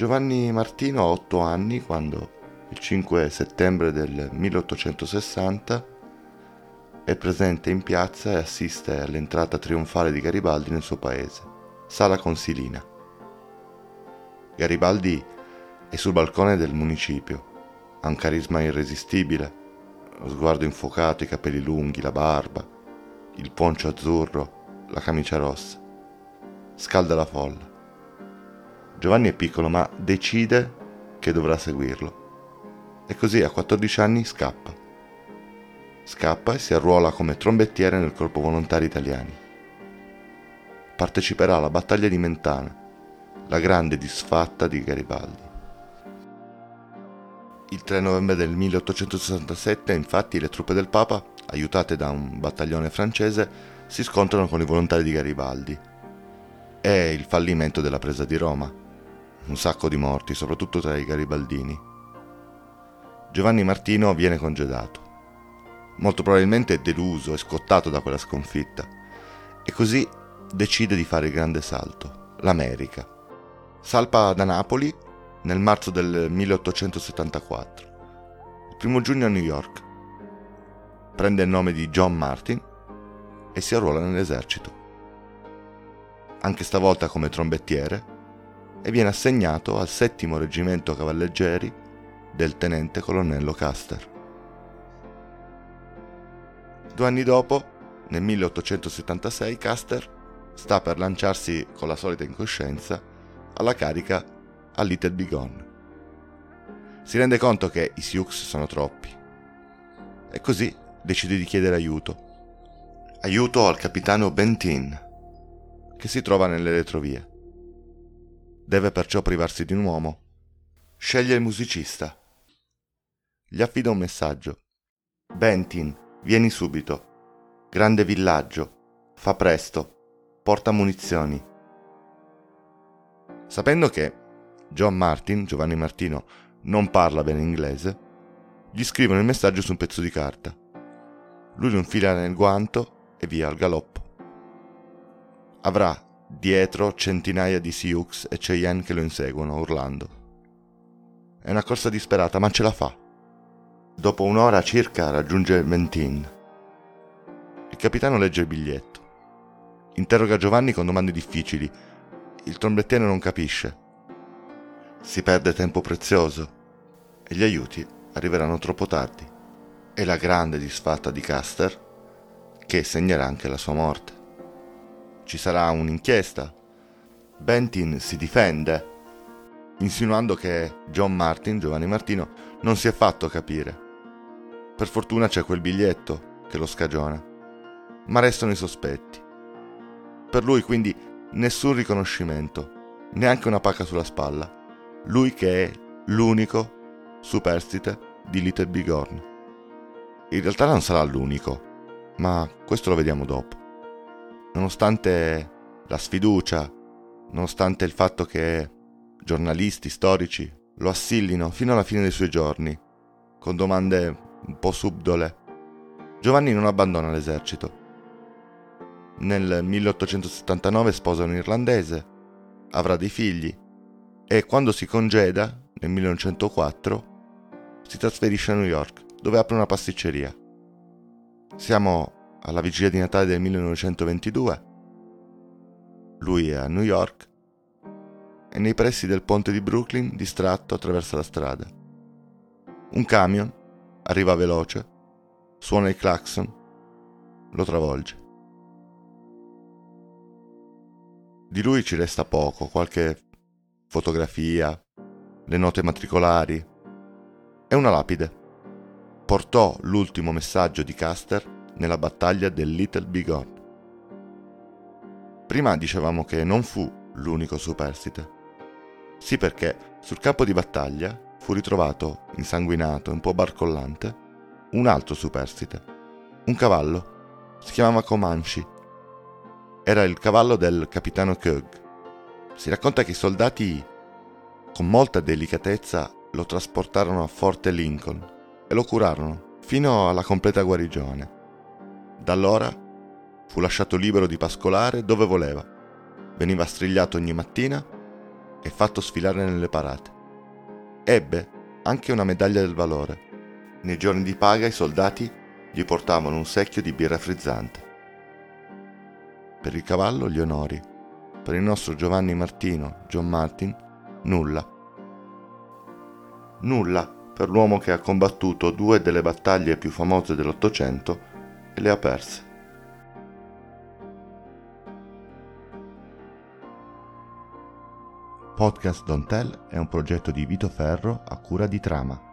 Giovanni Martino ha otto anni quando, il 5 settembre del 1860, è presente in piazza e assiste all'entrata trionfale di Garibaldi nel suo paese, Sala Consilina. Garibaldi è sul balcone del municipio, ha un carisma irresistibile, lo sguardo infuocato, i capelli lunghi, la barba, il poncio azzurro, la camicia rossa. Scalda la folla. Giovanni è piccolo ma decide che dovrà seguirlo. E così a 14 anni scappa. Scappa e si arruola come trombettiere nel corpo volontari italiani. Parteciperà alla battaglia di Mentana, la grande disfatta di Garibaldi. Il 3 novembre del 1867, infatti, le truppe del Papa, aiutate da un battaglione francese, si scontrano con i volontari di Garibaldi. È il fallimento della presa di Roma, un sacco di morti, soprattutto tra i garibaldini. Giovanni Martino viene congedato. Molto probabilmente deluso e scottato da quella sconfitta. E così decide di fare il grande salto, l'America. Salpa da Napoli nel marzo del 1874. Il primo giugno a New York. Prende il nome di John Martin e si arruola nell'esercito. Anche stavolta come trombettiere e viene assegnato al settimo reggimento cavalleggeri del tenente colonnello Custer. Due anni dopo, nel 1876, Custer sta per lanciarsi con la solita incoscienza alla carica a Little Bighorn. Si rende conto che i Sioux sono troppi e così decide di chiedere aiuto. Aiuto al capitano Bentin, che si trova nelle retrovie. Deve perciò privarsi di un uomo. Sceglie il musicista. Gli affida un messaggio. Bentin, vieni subito. Grande villaggio. Fa presto. Porta munizioni. Sapendo che John Martin, Giovanni Martino, non parla bene inglese, gli scrivono il messaggio su un pezzo di carta. Lui lo infila nel guanto e via al galoppo. Avrà dietro centinaia di Sioux e Cheyenne che lo inseguono, urlando. È una corsa disperata, ma ce la fa. Dopo un'ora circa raggiunge Mentin. Il capitano legge il biglietto. Interroga Giovanni con domande difficili. Il trombettiere non capisce. Si perde tempo prezioso e gli aiuti arriveranno troppo tardi. È la grande disfatta di Custer che segnerà anche la sua morte ci sarà un'inchiesta. Bentin si difende, insinuando che John Martin, Giovanni Martino, non si è fatto capire. Per fortuna c'è quel biglietto che lo scagiona, ma restano i sospetti. Per lui quindi nessun riconoscimento, neanche una pacca sulla spalla. Lui che è l'unico superstite di Little Bighorn. In realtà non sarà l'unico, ma questo lo vediamo dopo nonostante la sfiducia, nonostante il fatto che giornalisti storici lo assillino fino alla fine dei suoi giorni, con domande un po' subdole, Giovanni non abbandona l'esercito. Nel 1879 sposa un irlandese, avrà dei figli e quando si congeda, nel 1904, si trasferisce a New York, dove apre una pasticceria. Siamo alla vigilia di Natale del 1922. Lui è a New York e nei pressi del ponte di Brooklyn distratto attraversa la strada. Un camion arriva veloce, suona il clacson, lo travolge. Di lui ci resta poco, qualche fotografia, le note matricolari e una lapide. Portò l'ultimo messaggio di Custer nella battaglia del Little Bighorn. Prima dicevamo che non fu l'unico superstite. Sì perché sul campo di battaglia fu ritrovato, insanguinato e un po' barcollante, un altro superstite. Un cavallo. Si chiamava Comanche. Era il cavallo del capitano Kug. Si racconta che i soldati, con molta delicatezza, lo trasportarono a Forte Lincoln e lo curarono fino alla completa guarigione. Da allora fu lasciato libero di pascolare dove voleva. Veniva strigliato ogni mattina e fatto sfilare nelle parate. Ebbe anche una medaglia del valore. Nei giorni di paga i soldati gli portavano un secchio di birra frizzante. Per il cavallo gli onori, per il nostro Giovanni Martino, John Martin, nulla. Nulla per l'uomo che ha combattuto due delle battaglie più famose dell'Ottocento e le ha perse. Podcast Don't Tell è un progetto di Vito Ferro a cura di Trama.